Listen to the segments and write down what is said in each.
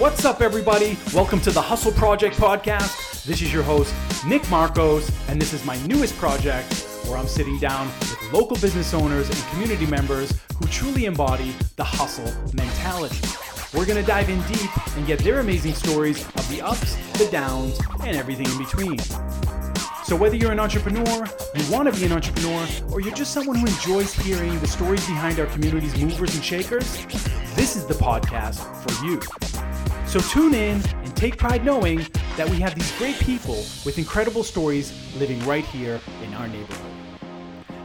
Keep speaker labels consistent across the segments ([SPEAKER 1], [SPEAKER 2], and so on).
[SPEAKER 1] What's up, everybody? Welcome to the Hustle Project podcast. This is your host, Nick Marcos, and this is my newest project where I'm sitting down with local business owners and community members who truly embody the hustle mentality. We're going to dive in deep and get their amazing stories of the ups, the downs, and everything in between. So, whether you're an entrepreneur, you want to be an entrepreneur, or you're just someone who enjoys hearing the stories behind our community's movers and shakers, this is the podcast for you. So, tune in and take pride knowing that we have these great people with incredible stories living right here in our neighborhood.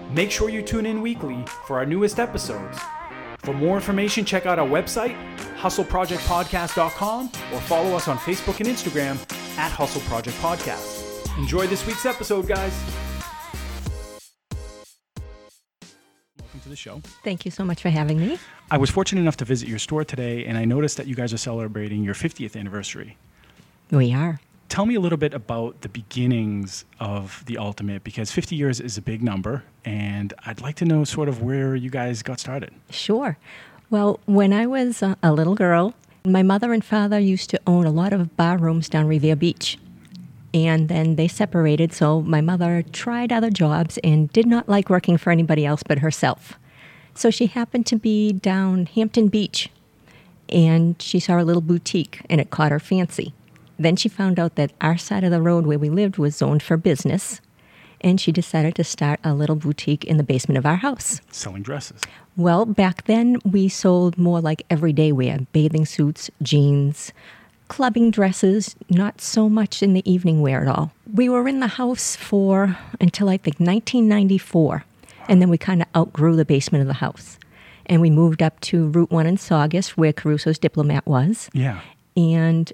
[SPEAKER 1] Make sure you tune in weekly for our newest episodes. For more information, check out our website, hustleprojectpodcast.com, or follow us on Facebook and Instagram at Hustle Project Podcast. Enjoy this week's episode, guys. To the show.
[SPEAKER 2] Thank you so much for having me.
[SPEAKER 1] I was fortunate enough to visit your store today, and I noticed that you guys are celebrating your 50th anniversary.
[SPEAKER 2] We are.
[SPEAKER 1] Tell me a little bit about the beginnings of the Ultimate because 50 years is a big number, and I'd like to know sort of where you guys got started.
[SPEAKER 2] Sure. Well, when I was a, little girl, my mother and father used to own a lot of bar rooms down Revere Beach. And then they separated, so my mother tried other jobs and did not like working for anybody else but herself. So she happened to be down Hampton Beach and she saw a little boutique and it caught her fancy. Then she found out that our side of the road where we lived was zoned for business, and she decided to start a little boutique in the basement of our house.
[SPEAKER 1] Selling dresses.
[SPEAKER 2] Well, back then we sold more like everyday wear bathing suits, jeans, clubbing dresses, not so much in the evening wear at all. We were in the house for until I think 1994, and then we kind of outgrew the basement of the house. And we moved up to Route 1 in Saugus, where Caruso's Diplomat was.
[SPEAKER 1] Yeah.
[SPEAKER 2] And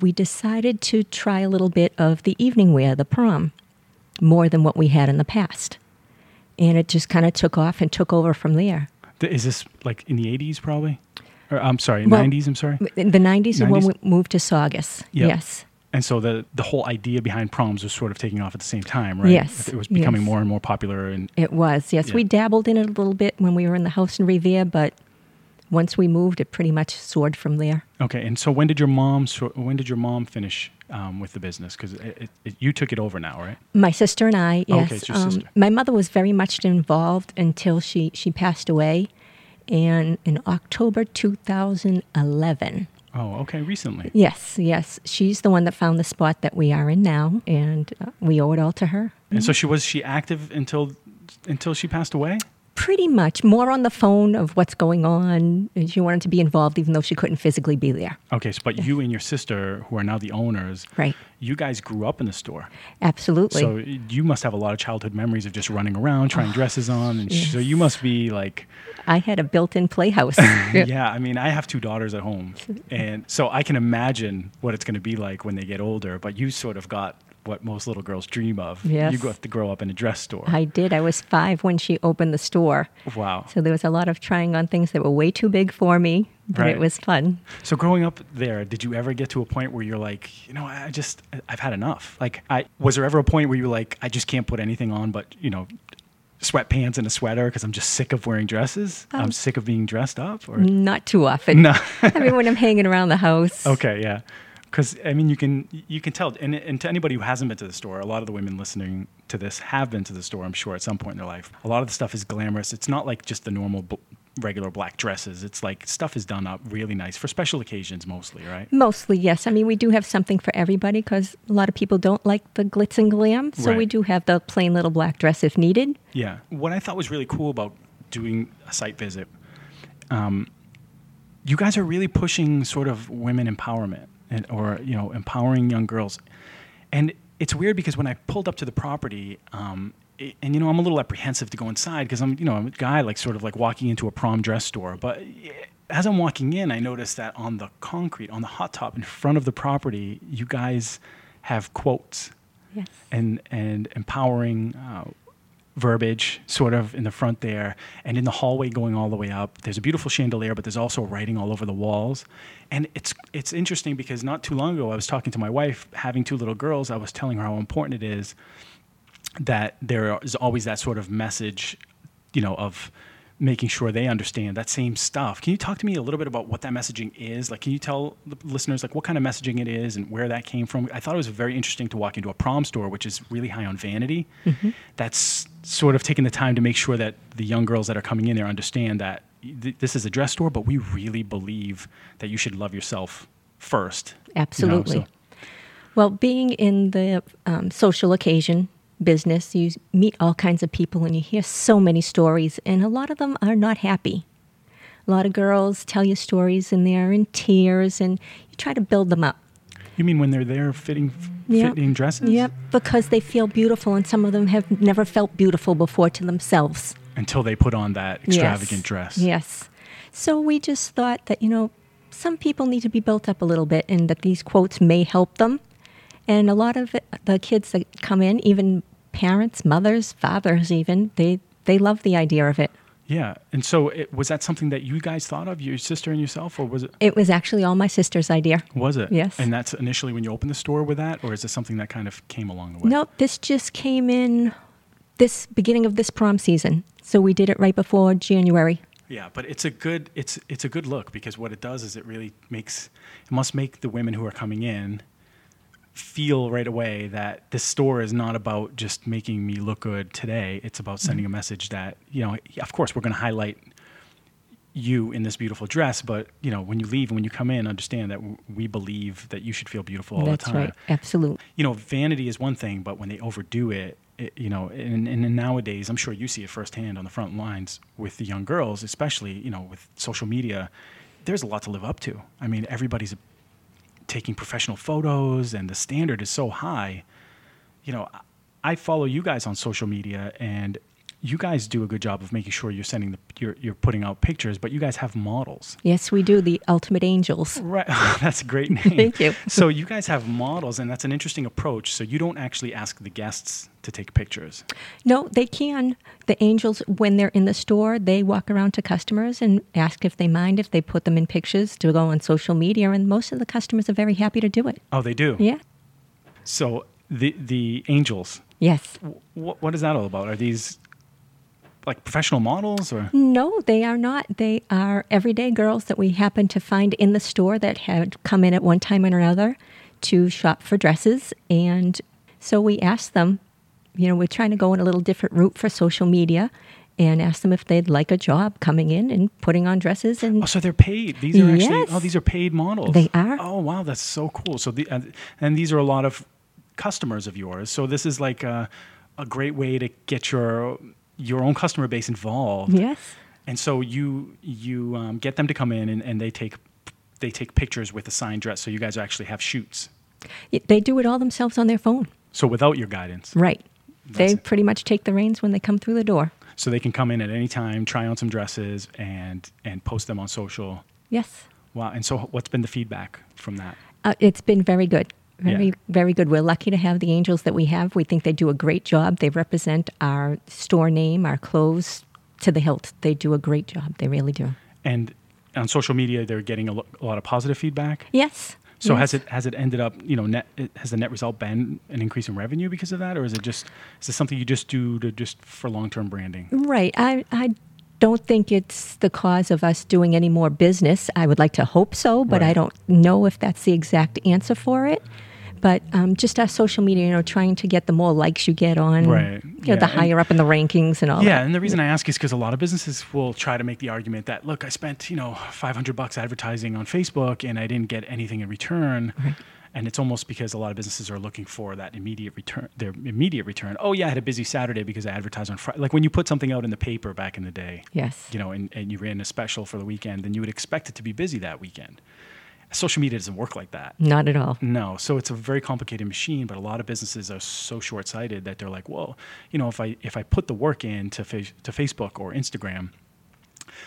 [SPEAKER 2] we decided to try a little bit of the evening wear, the prom, more than what we had in the past. And it just kind of took off and took over from there.
[SPEAKER 1] Is this like in the 80s, probably? Or I'm sorry,
[SPEAKER 2] Well,
[SPEAKER 1] 90s, I'm sorry.
[SPEAKER 2] In the 90s, is when we moved to Saugus.
[SPEAKER 1] Yep.
[SPEAKER 2] Yes.
[SPEAKER 1] And so the, the whole idea behind proms was sort of taking off at the same time, right?
[SPEAKER 2] Yes,
[SPEAKER 1] It was becoming
[SPEAKER 2] yes.
[SPEAKER 1] more and more popular. And
[SPEAKER 2] It was, yes.
[SPEAKER 1] Yeah.
[SPEAKER 2] We dabbled in it a little bit when we were in the house in Revere, but once we moved, it pretty much soared from there.
[SPEAKER 1] okay, and so when did your mom when did your mom finish um, with the business? Because you took it over now, right?
[SPEAKER 2] My sister and I, yes.
[SPEAKER 1] okay, it's your sister.
[SPEAKER 2] my mother was very much involved until she, she passed away. And in October 2011,
[SPEAKER 1] Oh, okay, recently.
[SPEAKER 2] yes, yes, she's the one that found the spot that we are in now, and uh, we owe it all to her.
[SPEAKER 1] And so she was she active until until she passed away?
[SPEAKER 2] Pretty much more on the phone of what's going on. and She wanted to be involved, even though she couldn't physically be there.
[SPEAKER 1] Okay, so but you and your sister, who are now the owners,
[SPEAKER 2] Right.
[SPEAKER 1] You guys grew up in the store,
[SPEAKER 2] Absolutely.
[SPEAKER 1] so you must have a lot of childhood memories of just running around, trying oh, dresses on, and sh so you must be like,
[SPEAKER 2] I had a built-in playhouse.
[SPEAKER 1] yeah. I mean, I have two daughters at home, and so I can imagine what it's going to be like when they get older. But you sort of got what most little girls dream of.
[SPEAKER 2] Yes.
[SPEAKER 1] you got to grow up in a dress store.
[SPEAKER 2] I did. I was five when she opened the store.
[SPEAKER 1] wow.
[SPEAKER 2] So there was a lot of trying on things that were way too big for me, but
[SPEAKER 1] Right.
[SPEAKER 2] it was fun.
[SPEAKER 1] So growing up there, did you ever get to a point where you're like, you know, I just I've had enough? Like, I was there ever a point where you were like, I just can't put anything on but you know, sweatpants and a sweater because I'm just sick of wearing dresses. Um, I'm sick of being dressed up. Or
[SPEAKER 2] Not too often.
[SPEAKER 1] no,
[SPEAKER 2] I mean, when I'm hanging around the house.
[SPEAKER 1] okay, yeah. Because I mean, you can you can tell, and, and to anybody who hasn't been to the store, a lot of the women listening to this have been to the store. I'm sure at some point in their life. A lot of the stuff is glamorous. It's not like just the normal. B- regular black dresses it's like stuff is done up really nice for special occasions mostly right
[SPEAKER 2] Mostly, yes. I mean, we do have something for everybody because a lot of people don't like the glitz and glam. So we do have the plain little black dress if needed.
[SPEAKER 1] Yeah. What I thought was really cool about doing a site visit, um, you guys are really pushing sort of women empowerment and, or, you know, empowering young girls. And it's weird because when I pulled up to the property, um, it, and, you know, I'm a little apprehensive to go inside because I'm, you know, I'm a guy like sort of like walking into a prom dress store. But as I'm walking in, I noticed that on the concrete, on the hot top in front of the property, you guys have quotes
[SPEAKER 2] Yes.
[SPEAKER 1] and and empowering uh, verbiage sort of in the front there. And in the hallway going all the way up there's a beautiful chandelier but there's also writing all over the walls. And it's it's interesting because not too long ago I was talking to my wife having two little girls I was telling her how important it is that there is always that sort of message you know of making sure they understand that same stuff. Can you talk to me a little bit about what that messaging is? Like, can you tell the listeners like what kind of messaging it is and where that came from? I thought it was very interesting to walk into a prom store, which is really high on vanity.
[SPEAKER 2] Mm-hmm.
[SPEAKER 1] That's sort of taking the time to make sure that the young girls that are coming in there understand that th- this is a dress store, but we really believe that you should love yourself first. you know,
[SPEAKER 2] Absolutely.
[SPEAKER 1] so-
[SPEAKER 2] Well, being in the um, social occasion business, you meet all kinds of people and you hear so many stories, and a lot of them are not happy. A lot of girls tell you stories and they're in tears, and you try to build them up.
[SPEAKER 1] you mean when they're there fitting
[SPEAKER 2] Yep.
[SPEAKER 1] fitting dresses?
[SPEAKER 2] Yep, because they feel beautiful, and some of them have never felt beautiful before to themselves.
[SPEAKER 1] Until they put on that extravagant
[SPEAKER 2] yes.
[SPEAKER 1] dress.
[SPEAKER 2] Yes. So we just thought that, you know, some people need to be built up a little bit and that these quotes may help them. And a lot of the kids that come in, even parents, mothers, fathers, even, they, they love the idea of it.
[SPEAKER 1] Yeah. And so it, was that something that you guys thought of, your sister and yourself, or was it?
[SPEAKER 2] It was actually all my sister's idea.
[SPEAKER 1] Was it?
[SPEAKER 2] Yes.
[SPEAKER 1] And that's initially when you opened the store with that, or is it something that kind of came along the way?
[SPEAKER 2] Nope, this just came in this beginning of this prom season. So we did it right before January.
[SPEAKER 1] Yeah, but it's a good it's it's a good look because what it does is it really makes it must make the women who are coming in feel right away that this store is not about just making me look good today. It's about sending mm-hmm. a message that, you know, of course we're going to highlight you in this beautiful dress, but you know, when you leave and when you come in, understand that w- we believe that you should feel beautiful all
[SPEAKER 2] That's
[SPEAKER 1] the time.
[SPEAKER 2] right. Absolutely.
[SPEAKER 1] you know, vanity is one thing, but when they overdo it, it you know, and, and nowadays, I'm sure you see it firsthand on the front lines with the young girls, especially, you know, with social media. There's a lot to live up to. I mean, everybody's taking professional photos, and the standard is so high. You know, I- follow you guys on social media, and you guys do a good job of making sure you're sending the you're, you're putting out pictures, but you guys have models.
[SPEAKER 2] Yes, we do. The Ultimate Angels.
[SPEAKER 1] Right. that's a great name.
[SPEAKER 2] Thank you.
[SPEAKER 1] so you guys have models, and that's an interesting approach. So you don't actually ask the guests to take pictures.
[SPEAKER 2] No, they can. The angels, when they're in the store, they walk around to customers and ask if they mind if they put them in pictures to go on social media, and most of the customers are very happy to do it.
[SPEAKER 1] Oh, they do.
[SPEAKER 2] Yeah.
[SPEAKER 1] So the the angels,
[SPEAKER 2] Yes.
[SPEAKER 1] what what is that all about? Are these like professional models or?
[SPEAKER 2] No, they are not. They are everyday girls that we happen to find in the store that had come in at one time or another to shop for dresses. And so we asked them, you know, we're trying to go in a little different route for social media and asked them if they'd like a job coming in and putting on dresses. And
[SPEAKER 1] Oh, so they're paid. These are actually
[SPEAKER 2] Yes.
[SPEAKER 1] oh, these are paid models.
[SPEAKER 2] They are.
[SPEAKER 1] Oh, wow, that's so cool. So the and, and these are a lot of customers of yours. So this is like a, a great way to get your your own customer base involved.
[SPEAKER 2] yes.
[SPEAKER 1] And so you you um, get them to come in and, and they take they take pictures with a signed dress. So you guys actually have shoots.
[SPEAKER 2] They do it all themselves on their phone.
[SPEAKER 1] So without your guidance,
[SPEAKER 2] Right.
[SPEAKER 1] That's
[SPEAKER 2] They
[SPEAKER 1] it.
[SPEAKER 2] pretty much take the reins when they come through the door.
[SPEAKER 1] so they can come in at any time, try on some dresses, and and post them on social.
[SPEAKER 2] Yes.
[SPEAKER 1] Wow! And so what's been the feedback from that?
[SPEAKER 2] Uh, it's been very good. Very,
[SPEAKER 1] Yeah.
[SPEAKER 2] very good. We're lucky to have the angels that we have. We think they do a great job. They represent our store name, our clothes to the hilt. They do a great job. They really do.
[SPEAKER 1] And on social media, they're getting a, lo- a lot of positive feedback.
[SPEAKER 2] Yes.
[SPEAKER 1] So
[SPEAKER 2] yes.
[SPEAKER 1] has it has it ended up you know net has the net result been an increase in revenue because of that, or is it just is this something you just do to just for long term branding?
[SPEAKER 2] Right. I, I don't think it's the cause of us doing any more business. I would like to hope so, but I don't know if that's the exact answer for it. But um, just our social media, you know, trying to get the more likes you get on,
[SPEAKER 1] Right.
[SPEAKER 2] you know,
[SPEAKER 1] Yeah,
[SPEAKER 2] the
[SPEAKER 1] and-
[SPEAKER 2] higher up in the rankings and all
[SPEAKER 1] Yeah,
[SPEAKER 2] that.
[SPEAKER 1] and the reason I ask is because a lot of businesses will try to make the argument that look, I spent you know 500 bucks advertising on Facebook and I didn't get anything in return. Right. And it's almost because a lot of businesses are looking for that immediate return, their immediate return. Oh yeah, I had a busy Saturday because I advertised on Friday. Like when you put something out in the paper back in the day,
[SPEAKER 2] Yes.
[SPEAKER 1] you know, and, and you ran a special for the weekend, then you would expect it to be busy that weekend. Social media doesn't work like that.
[SPEAKER 2] Not at all.
[SPEAKER 1] No, so it's a very complicated machine, but a lot of businesses are so short-sighted that they're like, well, you know, if I if I put the work in to fa- to Facebook or Instagram,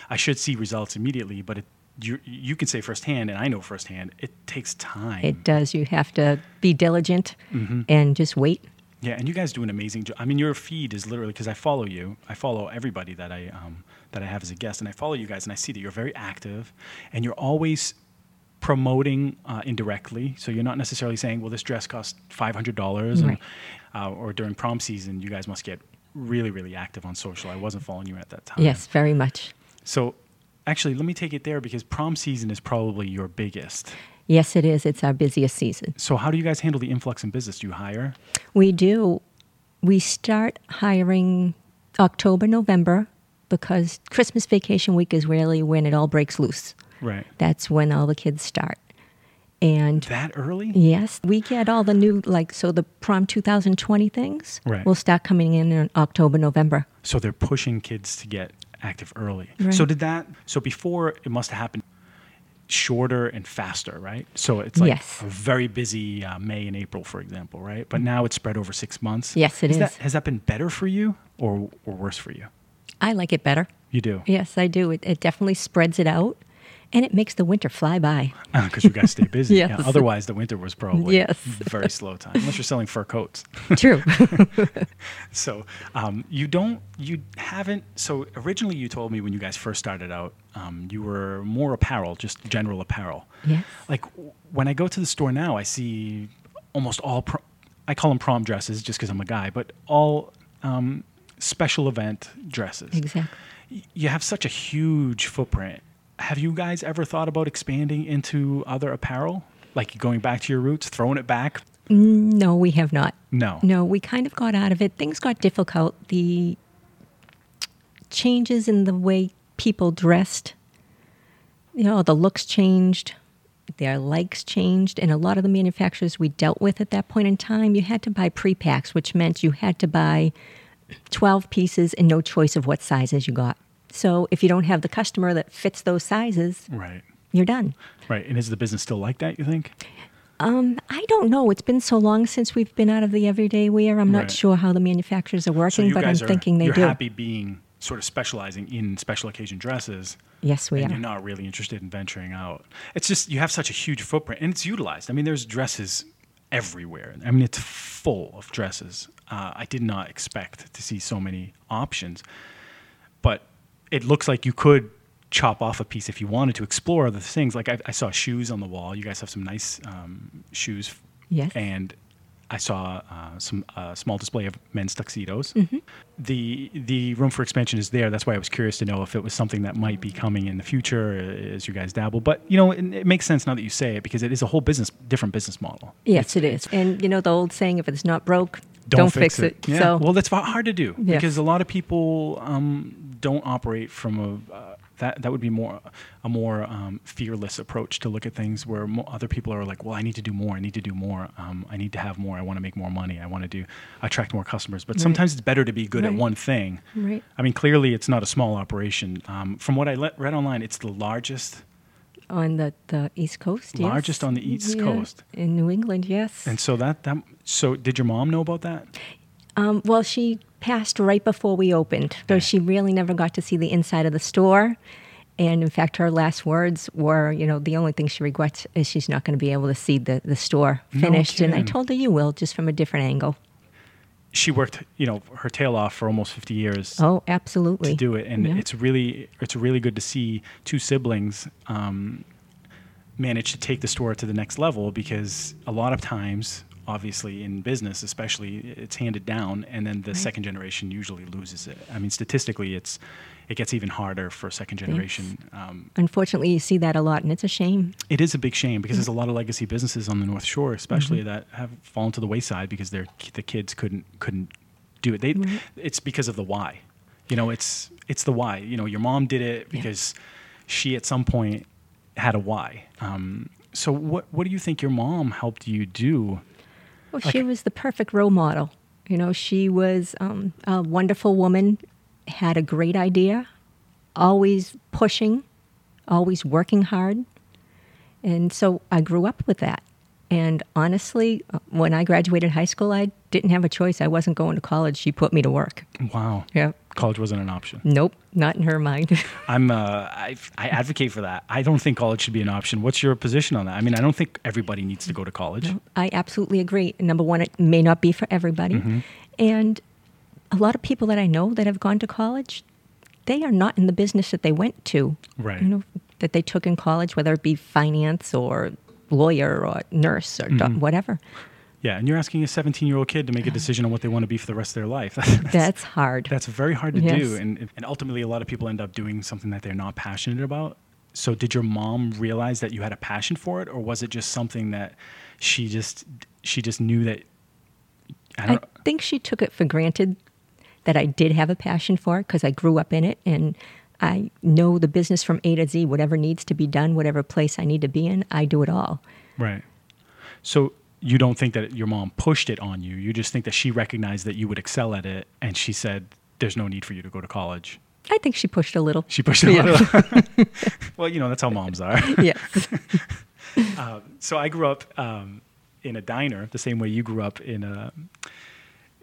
[SPEAKER 1] I should see results immediately. But it, you you can say firsthand, and I know firsthand, it takes time.
[SPEAKER 2] It does. You have to be diligent
[SPEAKER 1] Mm-hmm.
[SPEAKER 2] and just wait.
[SPEAKER 1] Yeah, and you guys do an amazing job. I mean, your feed is literally because I follow you. I follow everybody that I um, that I have as a guest, and I follow you guys, and I see that you're very active, and you're always promoting uh, indirectly. So you're not necessarily saying, "Well, this dress costs five hundred dollars,"
[SPEAKER 2] Right.
[SPEAKER 1] uh, or during prom season, you guys must get really, really active on social. I wasn't following you at that time.
[SPEAKER 2] Yes, very much.
[SPEAKER 1] So, actually, let me take it there because prom season is probably your biggest.
[SPEAKER 2] Yes, it is. It's our busiest season.
[SPEAKER 1] So, how do you guys handle the influx in business? Do you hire?
[SPEAKER 2] We do. We start hiring October, November because Christmas vacation week is really when it all breaks loose.
[SPEAKER 1] Right.
[SPEAKER 2] That's when all the kids start. And
[SPEAKER 1] That early?
[SPEAKER 2] yes, we get all the new, like, so the prom 2020 things
[SPEAKER 1] Right.
[SPEAKER 2] will start coming in in October, November.
[SPEAKER 1] So they're pushing kids to get active early.
[SPEAKER 2] Right.
[SPEAKER 1] So did that? So before it must have happened shorter and faster, right? So it's like
[SPEAKER 2] Yes.
[SPEAKER 1] a very busy uh, May and April, for example, right? But now it's spread over six months.
[SPEAKER 2] Yes, it
[SPEAKER 1] Is That,
[SPEAKER 2] is.
[SPEAKER 1] has that been better for you or or worse for you?
[SPEAKER 2] I like it better.
[SPEAKER 1] You do
[SPEAKER 2] Yes, I do. It, it definitely spreads it out and it makes the winter fly by.
[SPEAKER 1] because you guys stay busy.
[SPEAKER 2] Yes.
[SPEAKER 1] Yeah, otherwise, the winter was probably
[SPEAKER 2] Yes.
[SPEAKER 1] very slow time, unless you're selling fur coats.
[SPEAKER 2] True.
[SPEAKER 1] So um, you don't, you haven't. So originally, you told me when you guys first started out, um, you were more apparel, just general apparel.
[SPEAKER 2] Yes.
[SPEAKER 1] Like w- when I go to the store now, I see almost all. Pro- I call them prom dresses just because I'm a guy, but all um, special event dresses.
[SPEAKER 2] exactly.
[SPEAKER 1] You have such a huge footprint. Have you guys ever thought about expanding into other apparel? Like going back to your roots, throwing it back?
[SPEAKER 2] No, we have not.
[SPEAKER 1] No.
[SPEAKER 2] No, we kind of got out of it. Things got difficult. The changes in the way people dressed, you know, the looks changed, their likes changed, and a lot of the manufacturers we dealt with at that point in time, you had to buy pre-packs, which meant you had to buy 12 pieces and no choice of what sizes you got. So if you don't have the customer that fits those sizes,
[SPEAKER 1] Right.
[SPEAKER 2] you're done.
[SPEAKER 1] Right. And is the business still like that, you think?
[SPEAKER 2] I don't know. It's been so long since we've been out of the everyday wear. I'm not
[SPEAKER 1] Right.
[SPEAKER 2] sure how the manufacturers are working,
[SPEAKER 1] you
[SPEAKER 2] but I'm
[SPEAKER 1] are
[SPEAKER 2] thinking they do.
[SPEAKER 1] you're happy being sort of specializing in special occasion dresses
[SPEAKER 2] Yes, we
[SPEAKER 1] and
[SPEAKER 2] are.
[SPEAKER 1] you're not really interested in venturing out. It's just you have such a huge footprint and it's utilized. I mean, there's dresses everywhere. I mean, it's full of dresses. Uh, I did not expect to see so many options, but it looks like you could chop off a piece if you wanted to explore other things. Like I, I saw shoes on the wall. You guys have some nice um, shoes.
[SPEAKER 2] Yes.
[SPEAKER 1] And I saw uh, some uh, small display of men's tuxedos.
[SPEAKER 2] Mm-hmm.
[SPEAKER 1] The the room for expansion is there. That's why I was curious to know if it was something that might be coming in the future uh, as you guys dabble. But you know, it, it makes sense now that you say it because it is a whole business, different business model.
[SPEAKER 2] Yes, it is. And you know the old saying, if it's not broke, don't, fix, it.
[SPEAKER 1] Yeah.
[SPEAKER 2] So
[SPEAKER 1] well, that's hard to do
[SPEAKER 2] Yes.
[SPEAKER 1] because a lot of people um, don't operate from a uh, that that would be more a more um, fearless approach to look at things where mo- other people are like, well, I need to do more, I need to do more, um, I need to have more, I want to make more money, I want to do attract more customers. But sometimes it's better to be good at one thing.
[SPEAKER 2] Right.
[SPEAKER 1] I mean, clearly it's not a small operation. Um, from what I le- read online, it's the largest
[SPEAKER 2] on the, the East Coast, yes.
[SPEAKER 1] Largest on the East
[SPEAKER 2] Yeah,
[SPEAKER 1] Coast.
[SPEAKER 2] in New England, yes.
[SPEAKER 1] and so that that so did your mom know about that?
[SPEAKER 2] Um, well, she passed right before we opened, so she really never got to see the inside of the store. And in fact, her last words were, you know, the only thing she regrets is she's not going to be able to see the, the store
[SPEAKER 1] No
[SPEAKER 2] finished. and I told her, you will, just from a different angle.
[SPEAKER 1] She worked, you know, her tail off for almost 50 years.
[SPEAKER 2] Oh, absolutely.
[SPEAKER 1] to do it, and
[SPEAKER 2] Yeah.
[SPEAKER 1] it's really it's really good to see two siblings um, manage to take the store to the next level because a lot of times, obviously in business, especially, it's handed down, and then the second generation usually loses it. I mean, statistically, it's it gets even harder for second generation. Um,
[SPEAKER 2] Unfortunately, you see that a lot, and it's a shame.
[SPEAKER 1] it is a big shame because there's a lot of legacy businesses on the North Shore, especially
[SPEAKER 2] Mm-hmm.
[SPEAKER 1] that have fallen to the wayside because their the kids couldn't couldn't do it. They it's because of the why. You know, it's it's the why. You know, your mom did it
[SPEAKER 2] Yeah.
[SPEAKER 1] because she at some point had a why. Um, so what what do you think your mom helped you do?
[SPEAKER 2] Well,
[SPEAKER 1] Like-
[SPEAKER 2] she was the perfect role model. You know, she was um, a wonderful woman, had a great idea, always pushing, always working hard. And so I grew up with that. And honestly, uh, when I graduated high school, I didn't have a choice. I wasn't going to college. She put me to work.
[SPEAKER 1] Wow,
[SPEAKER 2] Yeah.
[SPEAKER 1] college wasn't an option.
[SPEAKER 2] Nope, not in her mind.
[SPEAKER 1] I'm uh, I I advocate for that. I don't think college should be an option. What's your position on that? I mean, I don't think everybody needs to go to college.
[SPEAKER 2] I absolutely agree. Number one, it may not be for everybody.
[SPEAKER 1] Mm-hmm.
[SPEAKER 2] And a lot of people that I know that have gone to college, they are not in the business that they went to.
[SPEAKER 1] Right.
[SPEAKER 2] You know, that they took in college, whether it be finance or lawyer or nurse or
[SPEAKER 1] Mm-hmm.
[SPEAKER 2] whatever.
[SPEAKER 1] Yeah, and you're asking a 17 year old kid to make a decision on what they want to be for the rest of their life.
[SPEAKER 2] That's hard.
[SPEAKER 1] That's very hard to
[SPEAKER 2] Yes.
[SPEAKER 1] do, and and ultimately, a lot of people end up doing something that they're not passionate about. So, did your mom realize that you had a passion for it, or was it just something that she just she just knew that? I
[SPEAKER 2] I think she took it for granted that I did have a passion for because I grew up in it and I know the business from A to Z. Whatever needs to be done, whatever place I need to be in, I do it all.
[SPEAKER 1] right. So you don't think that your mom pushed it on you. You just think that she recognized that you would excel at it, and she said, "There's no need for you to go to college."
[SPEAKER 2] I think she pushed a little.
[SPEAKER 1] She pushed it.
[SPEAKER 2] Yeah.
[SPEAKER 1] a little. well, you know that's how moms are.
[SPEAKER 2] yes.
[SPEAKER 1] so I grew up um, in a diner, the same way you grew up in a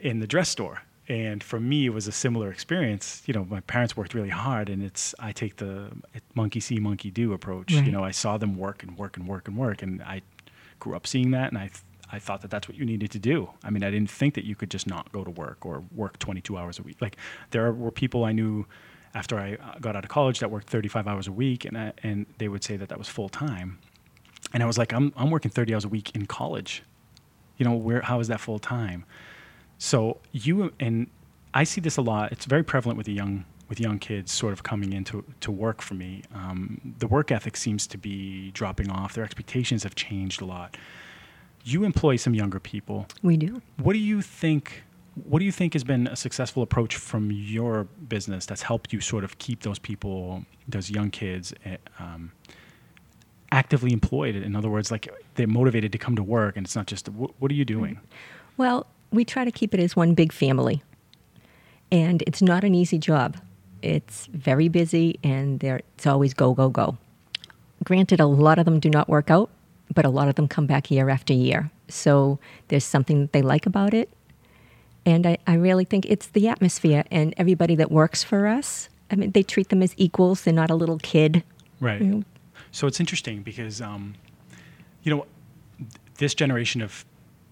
[SPEAKER 1] in the dress store. And for me, it was a similar experience. You know, my parents worked really hard, and it's I take the monkey see, monkey do approach.
[SPEAKER 2] Right.
[SPEAKER 1] You know, I saw them work and work and work and work, and I grew up seeing that, and I th- I thought that that's what you needed to do. I mean, I didn't think that you could just not go to work or work 22 hours a week. Like there were people I knew after I uh, got out of college that worked 35 hours a week, and I, and they would say that that was full time. And I was like, I'm, I'm working 30 hours a week in college. You know, where, how is that full time? So you, and I see this a lot. It's very prevalent with the young, with young kids sort of coming into to work for me. Um, the work ethic seems to be dropping off. Their expectations have changed a lot. You employ some younger people.
[SPEAKER 2] We do.
[SPEAKER 1] What do you think? What do you think has been a successful approach from your business that's helped you sort of keep those people, those young kids, eh, um, actively employed? In other words, like they're motivated to come to work, and it's not just what, what are you doing?
[SPEAKER 2] Well, we try to keep it as one big family. And it's not an easy job. It's very busy and there it's always go, go, go. Granted, a lot of them do not work out, but a lot of them come back year after year. So there's something that they like about it. And I, I really think it's the atmosphere and everybody that works for us. I mean, they treat them as equals. They're not a little kid.
[SPEAKER 1] Right.
[SPEAKER 2] Mm.
[SPEAKER 1] So it's interesting because, um, you know, this generation of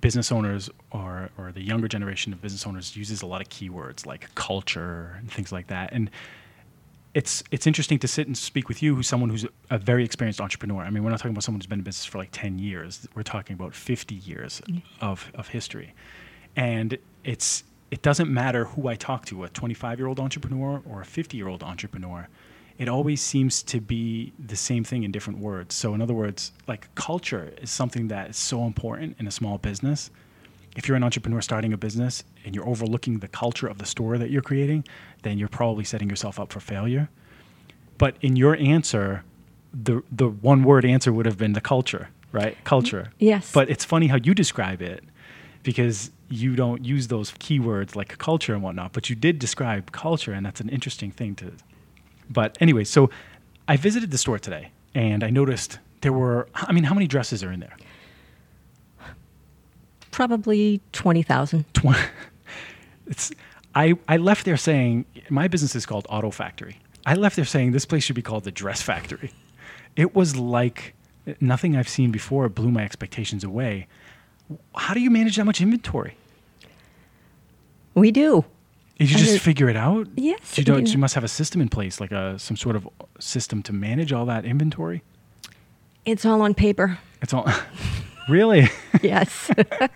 [SPEAKER 1] business owners or, or the younger generation of business owners uses a lot of keywords like culture and things like that. And it's it's interesting to sit and speak with you, who's someone who's a very experienced entrepreneur. I mean, we're not talking about someone who's been in business for like ten years. We're talking about fifty years of of history, and it's it doesn't matter who I talk to, a twenty five year old entrepreneur or a fifty year old entrepreneur. It always seems to be the same thing in different words. So, in other words, like culture is something that is so important in a small business if you're an entrepreneur starting a business and you're overlooking the culture of the store that you're creating, then you're probably setting yourself up for failure. But in your answer, the the one word answer would have been the culture, right? Culture. Mm-hmm.
[SPEAKER 2] Yes.
[SPEAKER 1] But it's funny how you describe it because you don't use those keywords like culture and whatnot, but you did describe culture, and that's an interesting thing to. But anyway, so I visited the store today and I noticed there were, I mean, how many dresses are in there?
[SPEAKER 2] Probably 20,000.
[SPEAKER 1] twenty. It's I I left there saying my business is called Auto Factory. I left there saying this place should be called the Dress Factory. It was like nothing I've seen before. it Blew my expectations away. How do you manage that much inventory?
[SPEAKER 2] We do.
[SPEAKER 1] Did you just figure it out?
[SPEAKER 2] Yes,
[SPEAKER 1] You don't. You must have a system in place, like a some sort of system to manage all that inventory.
[SPEAKER 2] It's all on paper.
[SPEAKER 1] It's all. really?
[SPEAKER 2] Yes.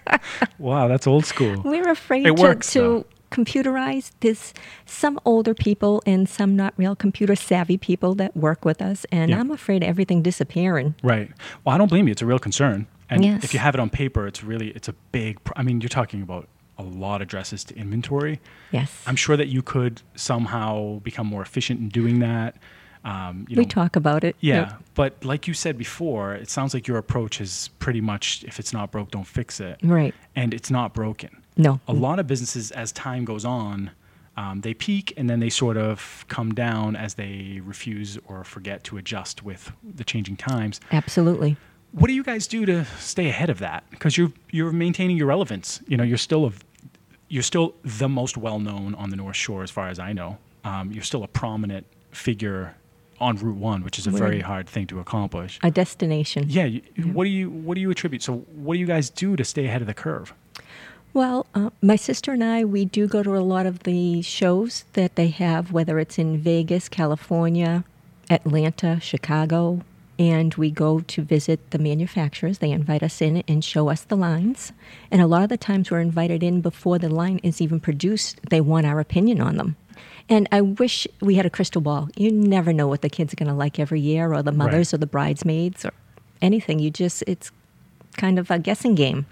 [SPEAKER 1] wow, that's old school.
[SPEAKER 2] We're afraid
[SPEAKER 1] It
[SPEAKER 2] to,
[SPEAKER 1] works,
[SPEAKER 2] to
[SPEAKER 1] though.
[SPEAKER 2] computerize. this. some older people and some not real computer savvy people that work with us, and
[SPEAKER 1] Yeah.
[SPEAKER 2] I'm afraid of everything disappearing.
[SPEAKER 1] Right. Well, I don't blame you. It's a real concern. And
[SPEAKER 2] Yes.
[SPEAKER 1] if you have it on paper, it's really it's a big. Pr- I mean, you're talking about a lot of dresses to inventory.
[SPEAKER 2] Yes.
[SPEAKER 1] I'm sure that you could somehow become more efficient in doing that. Um, you
[SPEAKER 2] we
[SPEAKER 1] know,
[SPEAKER 2] talk about it.
[SPEAKER 1] Yeah,
[SPEAKER 2] Yep.
[SPEAKER 1] but like you said before, it sounds like your approach is pretty much if it's not broke, don't fix it.
[SPEAKER 2] Right.
[SPEAKER 1] And it's not broken.
[SPEAKER 2] No.
[SPEAKER 1] A lot of businesses, as time goes on, um, they peak and then they sort of come down as they refuse or forget to adjust with the changing times.
[SPEAKER 2] Absolutely.
[SPEAKER 1] What do you guys do to stay ahead of that? Because you're you're maintaining your relevance. You know, you're still a, you're still the most well known on the North Shore, as far as I know. Um, you're still a prominent figure on Route One, which is a very hard thing to accomplish.
[SPEAKER 2] A destination.
[SPEAKER 1] Yeah. You, What do you What do you attribute? So, what do you guys do to stay ahead of the curve?
[SPEAKER 2] Well, uh, my sister and I, we do go to a lot of the shows that they have, whether it's in Vegas, California, Atlanta, Chicago, and we go to visit the manufacturers. They invite us in and show us the lines. And a lot of the times we're invited in before the line is even produced. They want our opinion on them. And I wish we had a crystal ball. You never know what the kids are going to like every year, or the mothers,
[SPEAKER 1] Right.
[SPEAKER 2] or the bridesmaids, or anything. You just, it's kind of a guessing game.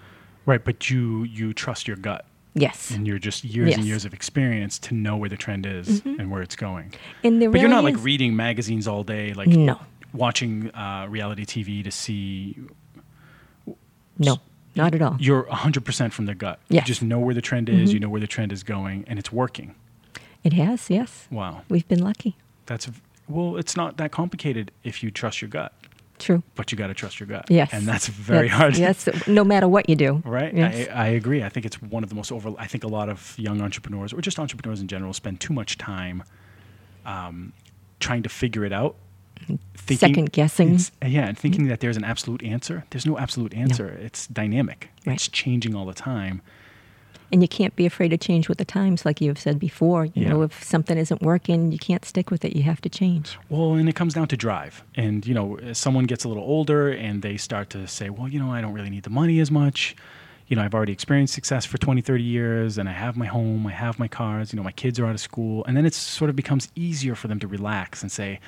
[SPEAKER 1] Right, but you you trust your gut,
[SPEAKER 2] Yes.
[SPEAKER 1] and you're just years and years of experience to know where the trend is mm-hmm. and where it's going.
[SPEAKER 2] And there
[SPEAKER 1] But you're not
[SPEAKER 2] really
[SPEAKER 1] like reading magazines all day, like
[SPEAKER 2] No.
[SPEAKER 1] Watching uh, reality TV to see.
[SPEAKER 2] No, not at all.
[SPEAKER 1] You're 100% from the gut.
[SPEAKER 2] Yes. Mm-hmm.
[SPEAKER 1] You just know where the trend is. You know where the trend is going, and it's working.
[SPEAKER 2] It has, yes.
[SPEAKER 1] Wow,
[SPEAKER 2] We've been lucky.
[SPEAKER 1] that's well. It's not that complicated if you trust your gut,
[SPEAKER 2] True.
[SPEAKER 1] but you got to trust your gut.
[SPEAKER 2] Yes.
[SPEAKER 1] and that's very
[SPEAKER 2] That's-
[SPEAKER 1] hard.
[SPEAKER 2] Yes, no matter what you do.
[SPEAKER 1] Right.
[SPEAKER 2] Yes.
[SPEAKER 1] I, I agree. I think it's one of the most over. I think a lot of young entrepreneurs, or just entrepreneurs in general, spend too much time um, trying to figure it out. Thinking,
[SPEAKER 2] Second guessing.
[SPEAKER 1] Uh, yeah, and thinking mm-hmm. that there's an absolute answer. There's no absolute answer. It's dynamic.
[SPEAKER 2] Right.
[SPEAKER 1] It's changing all the time.
[SPEAKER 2] And you can't be afraid to change with the times, like you've said before. You
[SPEAKER 1] Yeah.
[SPEAKER 2] know, if something isn't working, you can't stick with it. You have to change.
[SPEAKER 1] Well, and it comes down to drive. And, you know, someone gets a little older and they start to say, well, you know, I don't really need the money as much. You know, I've already experienced success for 20, 30 years and I have my home, I have my cars, you know, my kids are out of school. And then it sort of becomes easier for them to relax and say,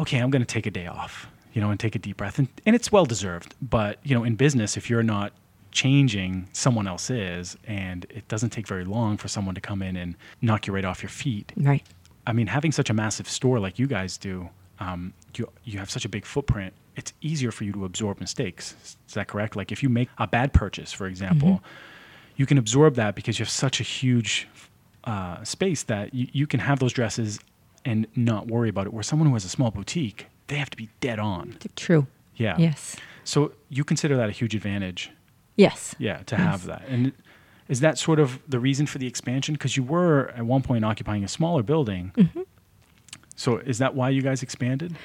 [SPEAKER 1] okay, I'm going to take a day off, you know, and take a deep breath. And, and it's well deserved. But, you know, in business, if you're not changing, someone else is. And it doesn't take very long for someone to come in and knock you right off your feet.
[SPEAKER 2] Right.
[SPEAKER 1] I mean, having such a massive store like you guys do, um, you you have such a big footprint. It's easier for you to absorb mistakes. Is that correct? Like if you make a bad purchase, for example, you can absorb that because you have such a huge uh, space that you, you can have those dresses and not worry about it. Where someone who has a small boutique, they have to be dead on.
[SPEAKER 2] True.
[SPEAKER 1] Yeah.
[SPEAKER 2] Yes.
[SPEAKER 1] So you consider that a huge advantage.
[SPEAKER 2] Yes.
[SPEAKER 1] Yeah, to have that. And is that sort of the reason for the expansion? Because you were at one point occupying a smaller building.
[SPEAKER 2] Mm-hmm.
[SPEAKER 1] So is that why you guys expanded?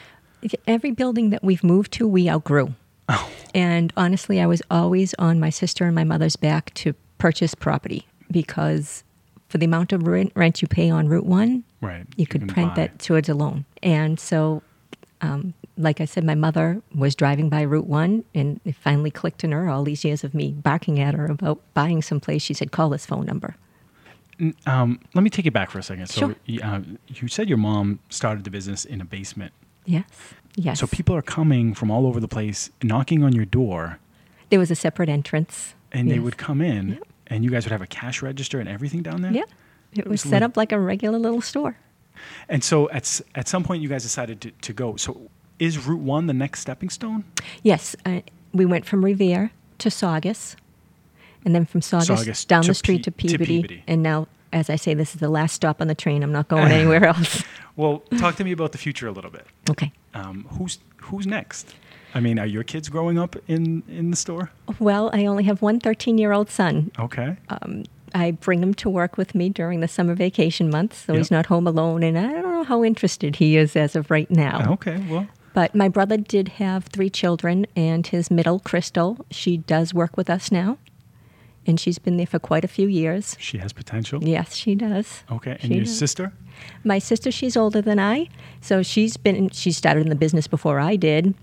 [SPEAKER 2] Every building that we've moved to, we outgrew.
[SPEAKER 1] Oh.
[SPEAKER 2] And honestly, I was always on my sister and my mother's back to purchase property because for the amount of rent, rent you pay on Route 1,
[SPEAKER 1] Right.
[SPEAKER 2] you could print
[SPEAKER 1] buy.
[SPEAKER 2] that towards a loan. And so, um, like I said, my mother was driving by Route 1 and it finally clicked in her all these years of me barking at her about buying someplace. She said, call this phone number.
[SPEAKER 1] Um, let me take it back for a second. So
[SPEAKER 2] Sure.
[SPEAKER 1] uh, you said your mom started the business in a basement.
[SPEAKER 2] Yes. Yes.
[SPEAKER 1] So people are coming from all over the place, knocking on your door,
[SPEAKER 2] there was a separate entrance.
[SPEAKER 1] and they would come in,
[SPEAKER 2] Yep.
[SPEAKER 1] and you guys would have a cash register and everything down there.
[SPEAKER 2] Yeah. It was
[SPEAKER 1] was
[SPEAKER 2] set
[SPEAKER 1] lit-
[SPEAKER 2] up like a regular little store.
[SPEAKER 1] And so at at some point, you guys decided to, to go. So is Route One the next stepping stone?
[SPEAKER 2] Yes, uh, we went from Revere to Saugus, and then from Saugus,
[SPEAKER 1] Saugus
[SPEAKER 2] down the street to
[SPEAKER 1] Pe- to
[SPEAKER 2] Peabody,
[SPEAKER 1] Peabody.
[SPEAKER 2] and now, as I say, this is the last stop on the train. I'm not going anywhere else.
[SPEAKER 1] Well, talk to me about the future a little bit.
[SPEAKER 2] Okay.
[SPEAKER 1] Um, who's who's next? I mean, are your kids growing up in in the store?
[SPEAKER 2] Well, I only have one 13 year old son.
[SPEAKER 1] Okay.
[SPEAKER 2] Um, I bring him to work with me during the summer vacation months, so he's not home alone, and I don't know how interested he is as of right now.
[SPEAKER 1] okay. Well,
[SPEAKER 2] But my brother did have three children, and his middle, Crystal, she does work with us now, and she's been there for quite a few years.
[SPEAKER 1] she has potential.
[SPEAKER 2] Yes, she does.
[SPEAKER 1] Okay. And
[SPEAKER 2] She
[SPEAKER 1] your
[SPEAKER 2] does.
[SPEAKER 1] sister?
[SPEAKER 2] My sister, she's older than I, so she's been she started in the business before I did.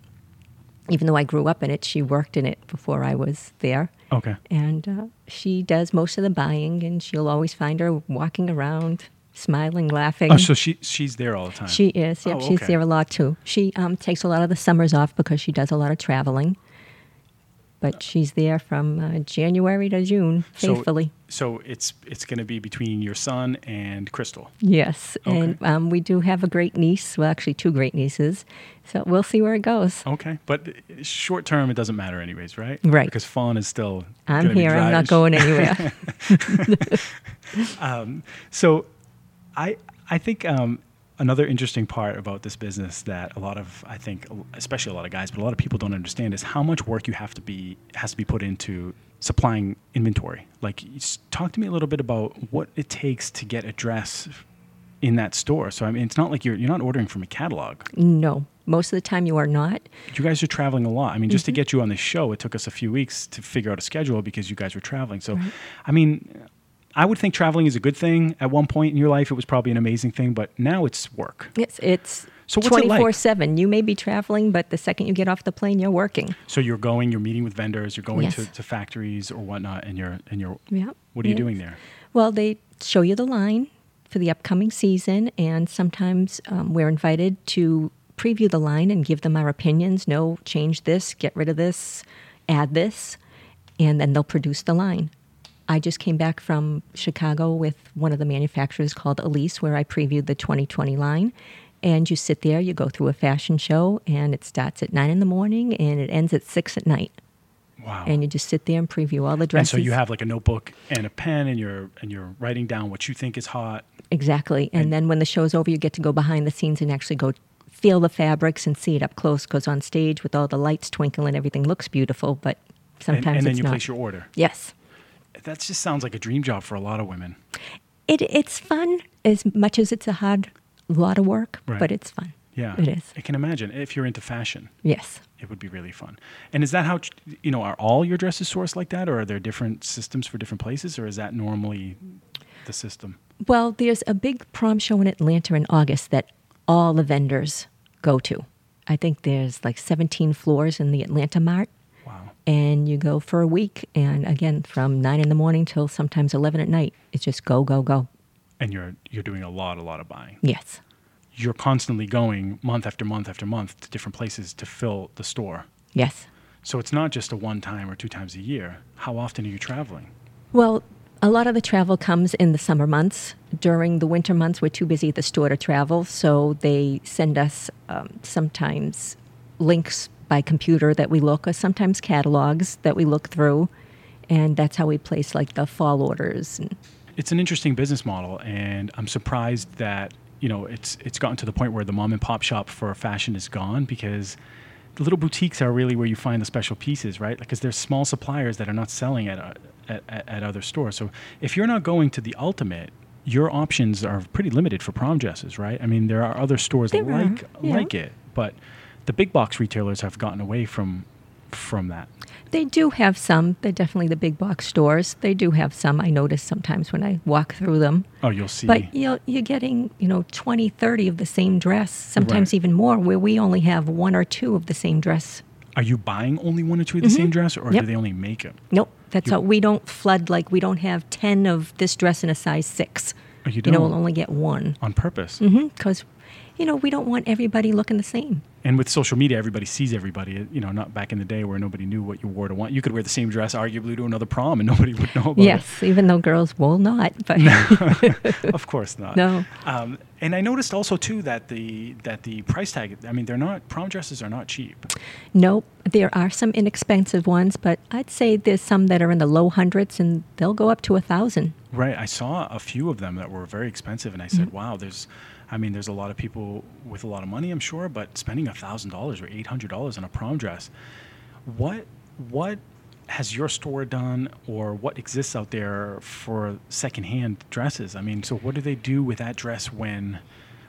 [SPEAKER 2] Even though I grew up in it, she worked in it before I was there,
[SPEAKER 1] Okay.
[SPEAKER 2] and uh, she does most of the buying. And she'll always find her walking around, smiling, laughing.
[SPEAKER 1] Oh, so she she's there all the time.
[SPEAKER 2] She is. Yep,
[SPEAKER 1] Oh,
[SPEAKER 2] she's there a lot too. She um, takes a lot of the summers off because she does a lot of traveling. But she's there from uh, January to June, faithfully.
[SPEAKER 1] So it's it's going to be between your son and Crystal.
[SPEAKER 2] yes, and um, we do have a great niece. Well, actually, two great nieces. So we'll see where it goes.
[SPEAKER 1] Okay. But short term, it doesn't matter, anyways, right?
[SPEAKER 2] Right.
[SPEAKER 1] Because Fawn is still.
[SPEAKER 2] I'm here. I'm not going anywhere.
[SPEAKER 1] So, I I think um, another interesting part about this business that a lot of I think especially a lot of guys, but a lot of people don't understand is how much work you have to be has to be put into supplying inventory. Like, talk to me a little bit about what it takes to get a dress in that store. So I mean, it's not like you're you're not ordering from a catalog.
[SPEAKER 2] no, most of the time you are not.
[SPEAKER 1] You guys are traveling a lot. I mean, just
[SPEAKER 2] Mm-hmm.
[SPEAKER 1] to get you on the show, it took us a few weeks to figure out a schedule because you guys were traveling. So, I mean, I would think traveling is a good thing. At one point in your life, it was probably an amazing thing, but now it's work.
[SPEAKER 2] It's it's
[SPEAKER 1] So what's it like?
[SPEAKER 2] 24 7. You may be traveling, but the second you get off the plane, you're working.
[SPEAKER 1] So you're going, you're meeting with vendors, you're going
[SPEAKER 2] Yes.
[SPEAKER 1] to, to factories or whatnot, and you're and you're.
[SPEAKER 2] Yeah.
[SPEAKER 1] What are you doing there?
[SPEAKER 2] Well, they show you the line for the upcoming season, and sometimes um, we're invited to preview the line and give them our opinions. No, change this, get rid of this, add this, and then they'll produce the line. I just came back from Chicago with one of the manufacturers called Elise, where I previewed the 2020 line. And you sit there, you go through a fashion show, and it starts at nine in the morning and it ends at six at night.
[SPEAKER 1] Wow.
[SPEAKER 2] And you just sit there and preview all the dresses.
[SPEAKER 1] And so you have like a notebook and a pen, and you're and you're writing down what you think is hot.
[SPEAKER 2] Exactly. And,
[SPEAKER 1] And-
[SPEAKER 2] then when the show's over, you get to go behind the scenes and actually go feel the fabrics and see it up close. Because on stage, with all the lights twinkling, and everything looks beautiful, but
[SPEAKER 1] And,
[SPEAKER 2] sometimes
[SPEAKER 1] and then
[SPEAKER 2] it's
[SPEAKER 1] you
[SPEAKER 2] not.
[SPEAKER 1] place your order.
[SPEAKER 2] yes.
[SPEAKER 1] That just sounds like a dream job for a lot of women.
[SPEAKER 2] It, it's fun as much as it's a hard lot of work,
[SPEAKER 1] Right.
[SPEAKER 2] but it's fun.
[SPEAKER 1] Yeah,
[SPEAKER 2] It is.
[SPEAKER 1] I can imagine if you're into fashion,
[SPEAKER 2] Yes.
[SPEAKER 1] it would be really fun. And is that how you know? Are all your dresses sourced like that, or are there different systems for different places, or is that normally the system?
[SPEAKER 2] Well, there's a big prom show in Atlanta in August that all the vendors go to. I think there's like 17 floors in the Atlanta Mart. And you go for a week and again from 9 in the morning till sometimes 11 at night it's just go go go
[SPEAKER 1] And you're you're doing a lot, a lot of buying.
[SPEAKER 2] yes
[SPEAKER 1] You're constantly going month after month after month to different places to fill the store.
[SPEAKER 2] yes
[SPEAKER 1] So it's not just a one time or two times a year. How often are you traveling?
[SPEAKER 2] well a lot of the travel comes in the summer months during the winter months we're too busy at the store to travel so they send us um, sometimes links by computer that we look or sometimes catalogs that we look through and that's how we place like the fall orders
[SPEAKER 1] It's an interesting business model, and I'm surprised that you know it's it's gotten to the point where the mom and pop shop for fashion is gone because the little boutiques are really where you find the special pieces, right? Because there's small suppliers that are not selling at, at at other stores. So if you're not going to the ultimate, your options are pretty limited for prom dresses, right? I mean, there are other stores
[SPEAKER 2] There are,
[SPEAKER 1] like
[SPEAKER 2] yeah.
[SPEAKER 1] like it, but the big box retailers have gotten away from from that.
[SPEAKER 2] They do have some. They're definitely the big box stores. They do have some. I notice sometimes when I walk through them.
[SPEAKER 1] Oh, you'll see.
[SPEAKER 2] But you know, you're getting, you know, 20, 30 of the same dress, sometimes
[SPEAKER 1] Right.
[SPEAKER 2] even more, where we only have one or two of the same dress.
[SPEAKER 1] are you buying only one or two of the same dress, or
[SPEAKER 2] Mm-hmm. Yep.
[SPEAKER 1] do they only make it?
[SPEAKER 2] Nope. That's
[SPEAKER 1] You-
[SPEAKER 2] all. We don't flood like we don't have 10 of this dress in a size six.
[SPEAKER 1] Oh, you
[SPEAKER 2] You know, we'll only get one.
[SPEAKER 1] on purpose. Mm-hmm.
[SPEAKER 2] Because, you know, we don't want everybody looking the same.
[SPEAKER 1] And with social media, everybody sees everybody. You know, not back in the day where nobody knew what you wore to one. You could wear the same dress, arguably, to another prom, and nobody would know about
[SPEAKER 2] Yes, even though girls will not. But
[SPEAKER 1] it. Of course not.
[SPEAKER 2] No.
[SPEAKER 1] Um, and I noticed also too that the that the price tag. I mean, they're not prom dresses are not cheap.
[SPEAKER 2] Nope. There are some inexpensive ones, but I'd say there's some that are in the low hundreds and they'll go up to a thousand.
[SPEAKER 1] Right. I saw a few of them that were very expensive, and I said, mm-hmm. "Wow, there's." I mean, there's a lot of people with a lot of money, I'm sure, but spending thousand dollars or eight hundred dollars on a prom dress. What what has your store done, or what exists out there for secondhand dresses? I mean, so what do they do with that dress when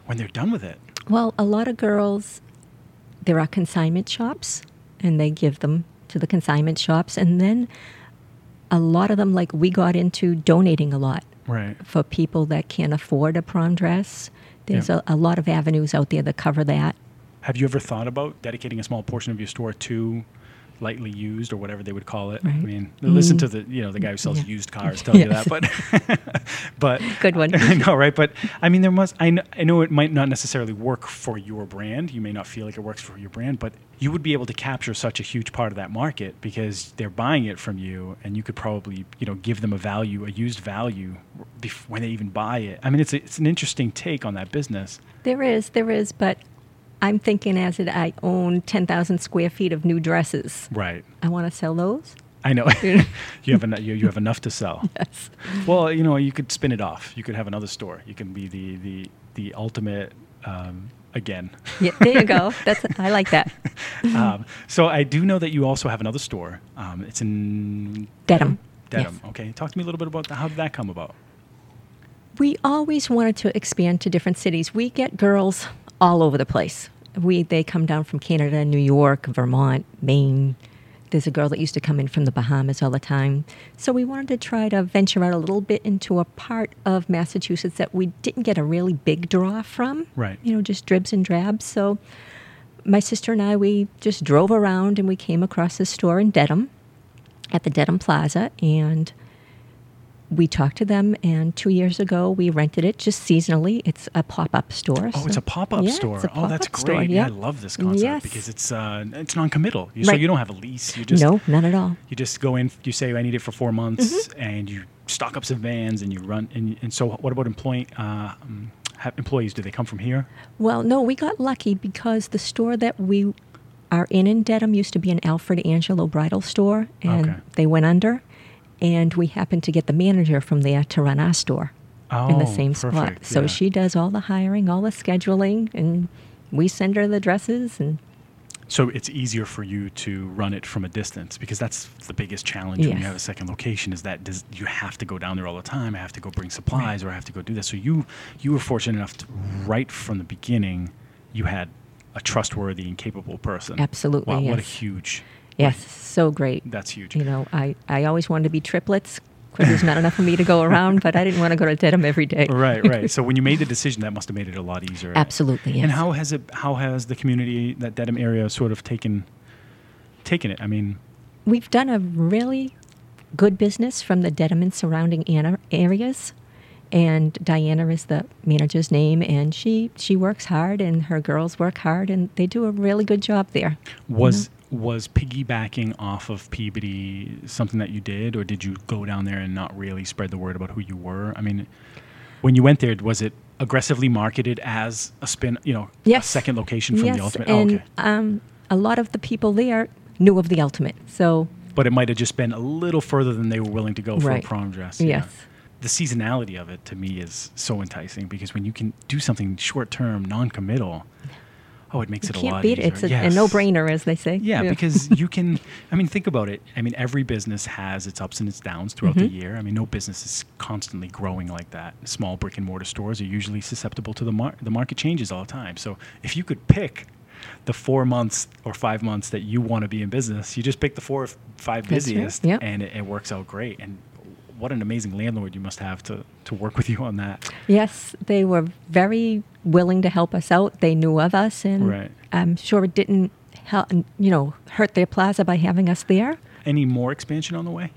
[SPEAKER 1] when they're done with it?
[SPEAKER 2] Well, a lot of girls, there are consignment shops and they give them to the consignment shops. And then a lot of them, like we got into donating a lot
[SPEAKER 1] Right.
[SPEAKER 2] for people that can't afford a prom dress. There's
[SPEAKER 1] Yeah.
[SPEAKER 2] a, a lot of avenues out there that cover that.
[SPEAKER 1] Have you ever thought about dedicating a small portion of your store to lightly used or whatever they would call it? I
[SPEAKER 2] Right.
[SPEAKER 1] mean, listen mm. to the you know the guy who sells
[SPEAKER 2] Yeah.
[SPEAKER 1] used cars tell you that, but but
[SPEAKER 2] Good one.
[SPEAKER 1] I know, right? But I mean, there must. I know, I know it might not necessarily work for your brand. You may not feel like it works for your brand, but you would be able to capture such a huge part of that market because they're buying it from you, and you could probably you know give them a value, a used value, bef- when they even buy it. I mean, it's a, it's an interesting take on that business.
[SPEAKER 2] There is, there is, but I'm thinking as it, I own 10,000 square feet of new dresses.
[SPEAKER 1] Right.
[SPEAKER 2] I want to sell those.
[SPEAKER 1] I know you have enough. You, you have enough to sell.
[SPEAKER 2] Yes.
[SPEAKER 1] Well, you know, you could spin it off. You could have another store. You can be the the the ultimate um, again.
[SPEAKER 2] Yeah, there you go. That's I like that.
[SPEAKER 1] um, so I do know that you also have another store. Um, it's in
[SPEAKER 2] Dedham.
[SPEAKER 1] Dedham.
[SPEAKER 2] Yes.
[SPEAKER 1] Okay. Talk to me a little bit about that. How did that come about?
[SPEAKER 2] We always wanted to expand to different cities. We get girls all over the place. We they come down from Canada, New York, Vermont, Maine, there's a girl that used to come in from the Bahamas all the time. So we wanted to try to venture out a little bit into a part of Massachusetts that we didn't get a really big draw from.
[SPEAKER 1] Right.
[SPEAKER 2] You know, just dribs and drabs. So my sister and I, we just drove around and we came across this store in Dedham at the Dedham Plaza and we talked to them and two years ago we rented it just seasonally it's a pop-up store
[SPEAKER 1] Oh, it's a pop-up
[SPEAKER 2] Yeah,
[SPEAKER 1] store.
[SPEAKER 2] it's a
[SPEAKER 1] oh, that's
[SPEAKER 2] pop-up
[SPEAKER 1] great.
[SPEAKER 2] store,
[SPEAKER 1] yeah. I love this concept
[SPEAKER 2] Yes.
[SPEAKER 1] because it's uh, it's non-committal. You, So
[SPEAKER 2] Right.
[SPEAKER 1] you don't have a lease. You just
[SPEAKER 2] no not at all
[SPEAKER 1] you just go in. You say I need it for four months,
[SPEAKER 2] Mm-hmm.
[SPEAKER 1] and you stock up some vans and you run. And, and so, what about employee uh, employees? Do they come from here?
[SPEAKER 2] Well, no, we got lucky because the store that we are in in Dedham used to be an Alfred Angelo bridal store, and
[SPEAKER 1] Okay.
[SPEAKER 2] they went under. And we happened to get the manager from there to run our store in the
[SPEAKER 1] Oh,
[SPEAKER 2] same spot. So
[SPEAKER 1] yeah.
[SPEAKER 2] she does all the hiring, all the scheduling, and we send her the dresses. And
[SPEAKER 1] So it's easier for you to run it from a distance because that's the biggest challenge when you have a second location is that does, you have to go down there all the time. I have to go bring supplies or I have to go do this. So you you were fortunate enough to right from the beginning you had a trustworthy and capable person.
[SPEAKER 2] Absolutely,
[SPEAKER 1] Wow, what a huge
[SPEAKER 2] yes, so great.
[SPEAKER 1] that's huge.
[SPEAKER 2] You know, I, I always wanted to be triplets because there's not enough for me to go around, but I didn't want to go to Dedham every day.
[SPEAKER 1] Right, right. so when you made the decision, that must have made it a lot easier.
[SPEAKER 2] Absolutely, yes.
[SPEAKER 1] And how has it? How has the community, that Dedham area, sort of taken taken it? I mean,
[SPEAKER 2] We've done a really good business from the Dedham and surrounding areas. And Diana is the manager's name, and she, she works hard, and her girls work hard, and they do a really good job there.
[SPEAKER 1] was was piggybacking off of Peabody something that you did, or did you go down there and not really spread the word about who you were? I mean, when you went there, was it aggressively marketed as a spin? You know, a second location from
[SPEAKER 2] yes,
[SPEAKER 1] the Ultimate.
[SPEAKER 2] and
[SPEAKER 1] oh, okay,
[SPEAKER 2] um, a lot of the people there knew of the Ultimate, so
[SPEAKER 1] but it might have just been a little further than they were willing to go for
[SPEAKER 2] Right.
[SPEAKER 1] a prom dress.
[SPEAKER 2] Yes.
[SPEAKER 1] The seasonality of it to me is so enticing because when you can do something short term, non committal, oh, it makes
[SPEAKER 2] you
[SPEAKER 1] it a
[SPEAKER 2] can't
[SPEAKER 1] lot
[SPEAKER 2] beat
[SPEAKER 1] easier.
[SPEAKER 2] it. It's a,
[SPEAKER 1] Yes.
[SPEAKER 2] a no-brainer, as they say.
[SPEAKER 1] Yeah, because you can. I mean, think about it. I mean, every business has its ups and its downs throughout the
[SPEAKER 2] Mm-hmm.
[SPEAKER 1] year. I mean, no business is constantly growing like that. Small brick and mortar stores are usually susceptible to the mar- the market changes all the time. So if you could pick the four months or five months that you want to be in business, you just pick the four or five
[SPEAKER 2] right,
[SPEAKER 1] busiest,
[SPEAKER 2] yep.
[SPEAKER 1] and it, it works out great. And what an amazing landlord you must have to to work with you on that.
[SPEAKER 2] Yes, they were very willing to help us out. They knew of us, and
[SPEAKER 1] Right.
[SPEAKER 2] I'm sure it didn't help, you know, hurt their plaza by having us there.
[SPEAKER 1] Any more expansion on the way?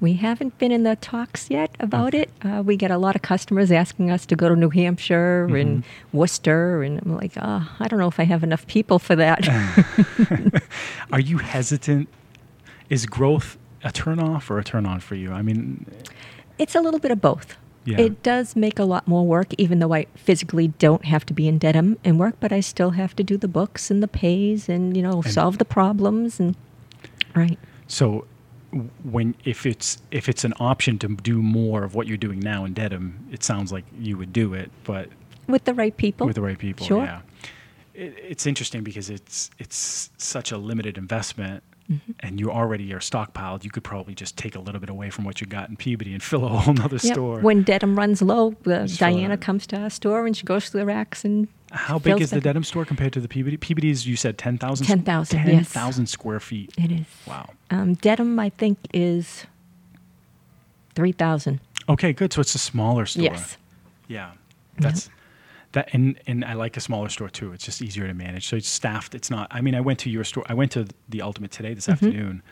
[SPEAKER 2] We haven't been in the talks yet about it. Uh, we get a lot of customers asking us to go to New Hampshire and
[SPEAKER 1] Mm-hmm.
[SPEAKER 2] Worcester, and I'm like, oh, I don't know if I have enough people for that.
[SPEAKER 1] Are you hesitant? Is growth a turn off or a turn on for you? I mean,
[SPEAKER 2] it's a little bit of both.
[SPEAKER 1] Yeah.
[SPEAKER 2] It does make a lot more work, even though I physically don't have to be in Dedham and work, but I still have to do the books and the pays and, you know,
[SPEAKER 1] And-
[SPEAKER 2] solve the problems and, right.
[SPEAKER 1] So when if it's if it's an option to do more of what you're doing now in Dedham, it sounds like you would do it, but
[SPEAKER 2] With the right people.
[SPEAKER 1] with the right people,
[SPEAKER 2] Sure.
[SPEAKER 1] yeah. It, it's interesting because it's it's such a limited investment,
[SPEAKER 2] Mm-hmm.
[SPEAKER 1] and you already are stockpiled. You could probably just take a little bit away from what you got in Peabody and fill a whole other
[SPEAKER 2] Yep.
[SPEAKER 1] store.
[SPEAKER 2] When Dedham runs low,
[SPEAKER 1] fill it
[SPEAKER 2] Diana comes to our store and she goes to the racks and
[SPEAKER 1] How big is the. Dedham store compared to the Peabody? Peabody is you said ten thousand.
[SPEAKER 2] 10,000, yes.
[SPEAKER 1] Ten thousand square feet.
[SPEAKER 2] it is.
[SPEAKER 1] Wow.
[SPEAKER 2] Um, Dedham, I think, is 3,000.
[SPEAKER 1] Okay, good. So it's a smaller store.
[SPEAKER 2] Yes.
[SPEAKER 1] Yeah, that's that, and and I like a smaller store too. It's just easier to manage. So it's staffed. It's not. I mean, I went to your store. I went to the Ultimate today this
[SPEAKER 2] Mm-hmm.
[SPEAKER 1] afternoon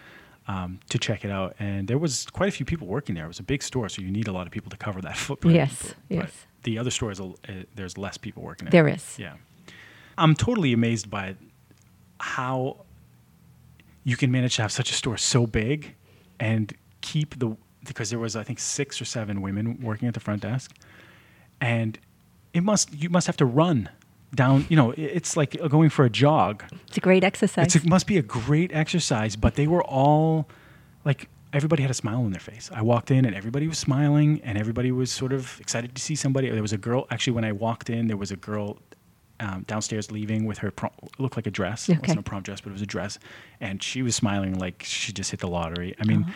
[SPEAKER 1] um, to check it out, and there was quite a few people working there. It was a big store, so you need a lot of people to cover that footprint.
[SPEAKER 2] Yes,
[SPEAKER 1] But-
[SPEAKER 2] yes.
[SPEAKER 1] The other store is a, uh, there's less people working there.
[SPEAKER 2] There is.
[SPEAKER 1] Yeah, I'm totally amazed by how you can manage to have such a store so big and keep the because there was I think six or seven women working at the front desk, and it must you must have to run down. You know, it's like going for a jog.
[SPEAKER 2] It's a great exercise.
[SPEAKER 1] It's, it must be a great exercise, but they were all like everybody had a smile on their face. I walked in and everybody was smiling and everybody was sort of excited to see somebody. There was a girl actually when I walked in, there was a girl um, downstairs leaving with her prom, looked like a dress.
[SPEAKER 2] okay.
[SPEAKER 1] It wasn't a prom dress, but it was a dress, and she was smiling like she just hit the lottery. I mean.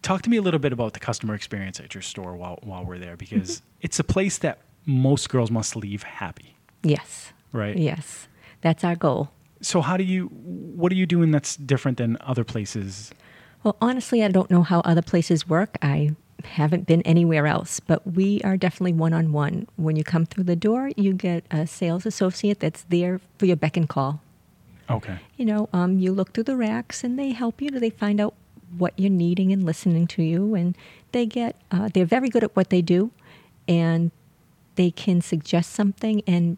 [SPEAKER 1] Talk to me a little bit about the customer experience at your store while while we're there because it's a place that most girls must leave happy,
[SPEAKER 2] yes.
[SPEAKER 1] right?
[SPEAKER 2] Yes. That's our goal.
[SPEAKER 1] So how do you? What are you doing that's different than other places?
[SPEAKER 2] Well, honestly, I don't know how other places work. I haven't been anywhere else, but we are definitely one on one. When you come through the door, you get a sales associate that's there for your beck and call.
[SPEAKER 1] Okay.
[SPEAKER 2] You know, um, you look through the racks and they help you. They find out what you're needing and listening to you, and they get uh, they're very good at what they do, and they can suggest something and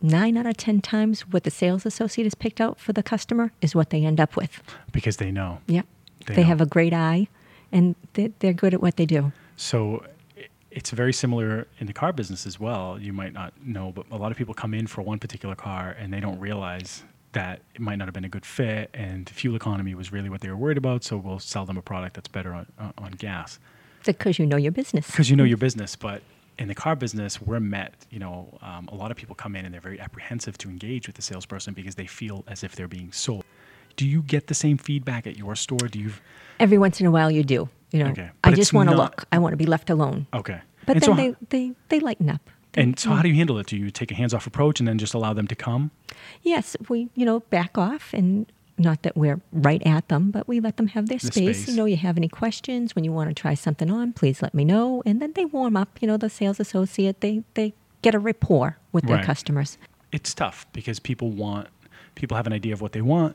[SPEAKER 2] nine out of ten times what the sales associate has picked out for the customer is what they end up with.
[SPEAKER 1] Because they know.
[SPEAKER 2] Yep.
[SPEAKER 1] They
[SPEAKER 2] They,
[SPEAKER 1] know.
[SPEAKER 2] have a great eye and they- they're good at what they do.
[SPEAKER 1] So it's very similar in the car business as well. You might not know, but a lot of people come in for one particular car and they don't realize that it might not have been a good fit and fuel economy was really what they were worried about. So we'll sell them a product that's better on, on- on gas
[SPEAKER 2] because you know your business.
[SPEAKER 1] because you know your business. But in the car business, we're met, you know, um, a lot of people come in and they're very apprehensive to engage with the salesperson because they feel as if they're being sold. Do you get the same feedback at your store? Do you?
[SPEAKER 2] Every once in a while you do. You know,
[SPEAKER 1] Okay.
[SPEAKER 2] I just want to
[SPEAKER 1] not-
[SPEAKER 2] look. I want to be left alone.
[SPEAKER 1] Okay.
[SPEAKER 2] But
[SPEAKER 1] And
[SPEAKER 2] then
[SPEAKER 1] so
[SPEAKER 2] they, they, they lighten up. They-
[SPEAKER 1] And so, how do you handle it? Do you take a hands-off approach and then just allow them to come?
[SPEAKER 2] Yes, we, you know, back off and not that we're right at them, but we let them have their
[SPEAKER 1] The
[SPEAKER 2] space.
[SPEAKER 1] space.
[SPEAKER 2] You know, you have any questions when you want to try something on, please let me know. And then they warm up, you know, the sales associate, they, they get a rapport with their
[SPEAKER 1] Right.
[SPEAKER 2] customers.
[SPEAKER 1] It's tough because people want, people have an idea of what they want,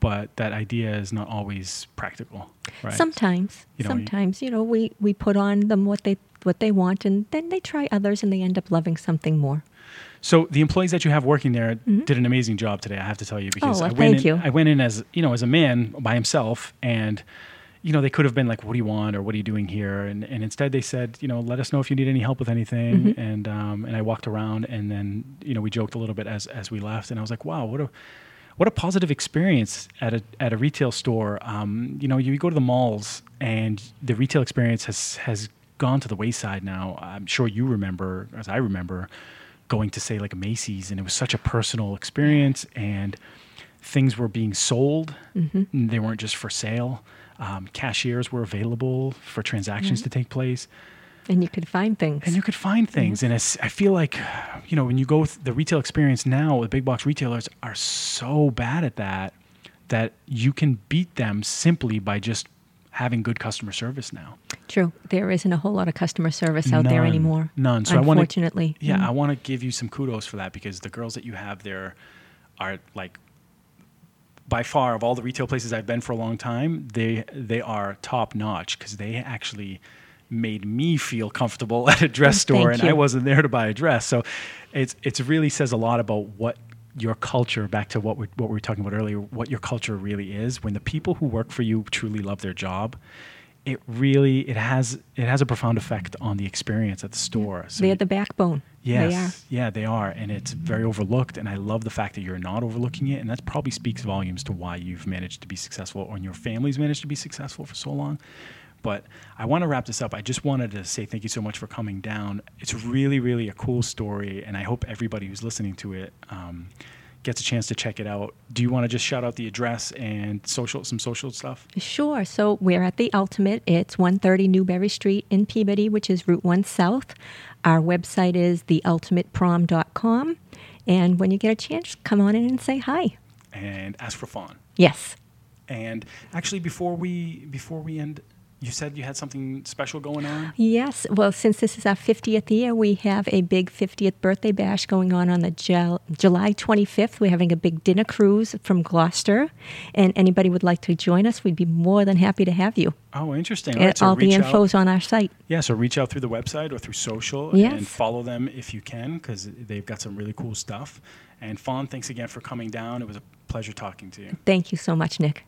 [SPEAKER 1] but that idea is not always practical, right?
[SPEAKER 2] Sometimes,
[SPEAKER 1] You know,
[SPEAKER 2] sometimes, you know, we, we put on them what they, what they want and then they try others and they end up loving something more.
[SPEAKER 1] So the employees that you have working there did an amazing job today. I have to tell you because
[SPEAKER 2] Mm-hmm. Oh,
[SPEAKER 1] I went
[SPEAKER 2] thank
[SPEAKER 1] in,
[SPEAKER 2] you.
[SPEAKER 1] I went in as you know as a man by himself, and you know they could have been like, "What do you want?" or "What are you doing here?" and and instead they said, you know, let us know if you need any help with anything.
[SPEAKER 2] Mm-hmm.
[SPEAKER 1] And um, and I walked around, and then you know we joked a little bit as as we left, and I was like, wow, what a what a positive experience at a at a retail store. Um, you know, you go to the malls, and the retail experience has has gone to the wayside now. I'm sure you remember, as I remember, going to say like Macy's, and it was such a personal experience, and things were being sold. and They weren't just for sale. Um, cashiers were available for transactions to mm-hmm. take place
[SPEAKER 2] And you could find things.
[SPEAKER 1] and you could find mm-hmm. things and i feel like you know when you go th- the retail experience now the big box retailers are so bad at that that you can beat them simply by just having good customer service now
[SPEAKER 2] True. There isn't a whole lot of customer service out there anymore.
[SPEAKER 1] none so i want to
[SPEAKER 2] Unfortunately.
[SPEAKER 1] yeah
[SPEAKER 2] Mm.
[SPEAKER 1] i want to give you some kudos for that because the girls that you have there are like by far of all the retail places I've been for a long time, they they are top notch because they actually made me feel comfortable at a dress store,
[SPEAKER 2] Thank
[SPEAKER 1] and I wasn't there to buy a dress. So it's it's really says a lot about what your culture. Back to what we what we were talking about earlier, what your culture really is. When the people who work for you truly love their job, it really it has it has a profound effect on the experience at the store. So
[SPEAKER 2] They're the backbone.
[SPEAKER 1] Yes.
[SPEAKER 2] They.
[SPEAKER 1] Yeah, they are. And it's very overlooked. And I love the fact that you're not overlooking it. And that probably speaks volumes to why you've managed to be successful or your family's managed to be successful for so long. But I want to wrap this up. I just wanted to say thank you so much for coming down. It's really, really a cool story. And I hope everybody who's listening to it um, gets a chance to check it out. Do you want to just shout out the address and social some social stuff?
[SPEAKER 2] Sure. So we're at the Ultimate. It's 130 Newbury Street in Peabody, which is Route 1 South. Our website is theultimateprom.com. And when you get a chance, come on in and say hi.
[SPEAKER 1] And ask for Fawn.
[SPEAKER 2] Yes.
[SPEAKER 1] And actually before we before we end you said you had something special going on?
[SPEAKER 2] Yes. Well, since this is our 50th year, we have a big 50th birthday bash going on on the Jul- July 25th. We're having a big dinner cruise from Gloucester. And anybody would like to join us, we'd be more than happy to have you.
[SPEAKER 1] Oh, interesting.
[SPEAKER 2] And
[SPEAKER 1] so
[SPEAKER 2] all the info's
[SPEAKER 1] out.
[SPEAKER 2] on our site.
[SPEAKER 1] Yeah, so reach out through the website or through social
[SPEAKER 2] Yes.
[SPEAKER 1] and follow them if you can because they've got some really cool stuff. And Fawn, thanks again for coming down. It was a pleasure talking to you.
[SPEAKER 2] Thank you so much, Nick.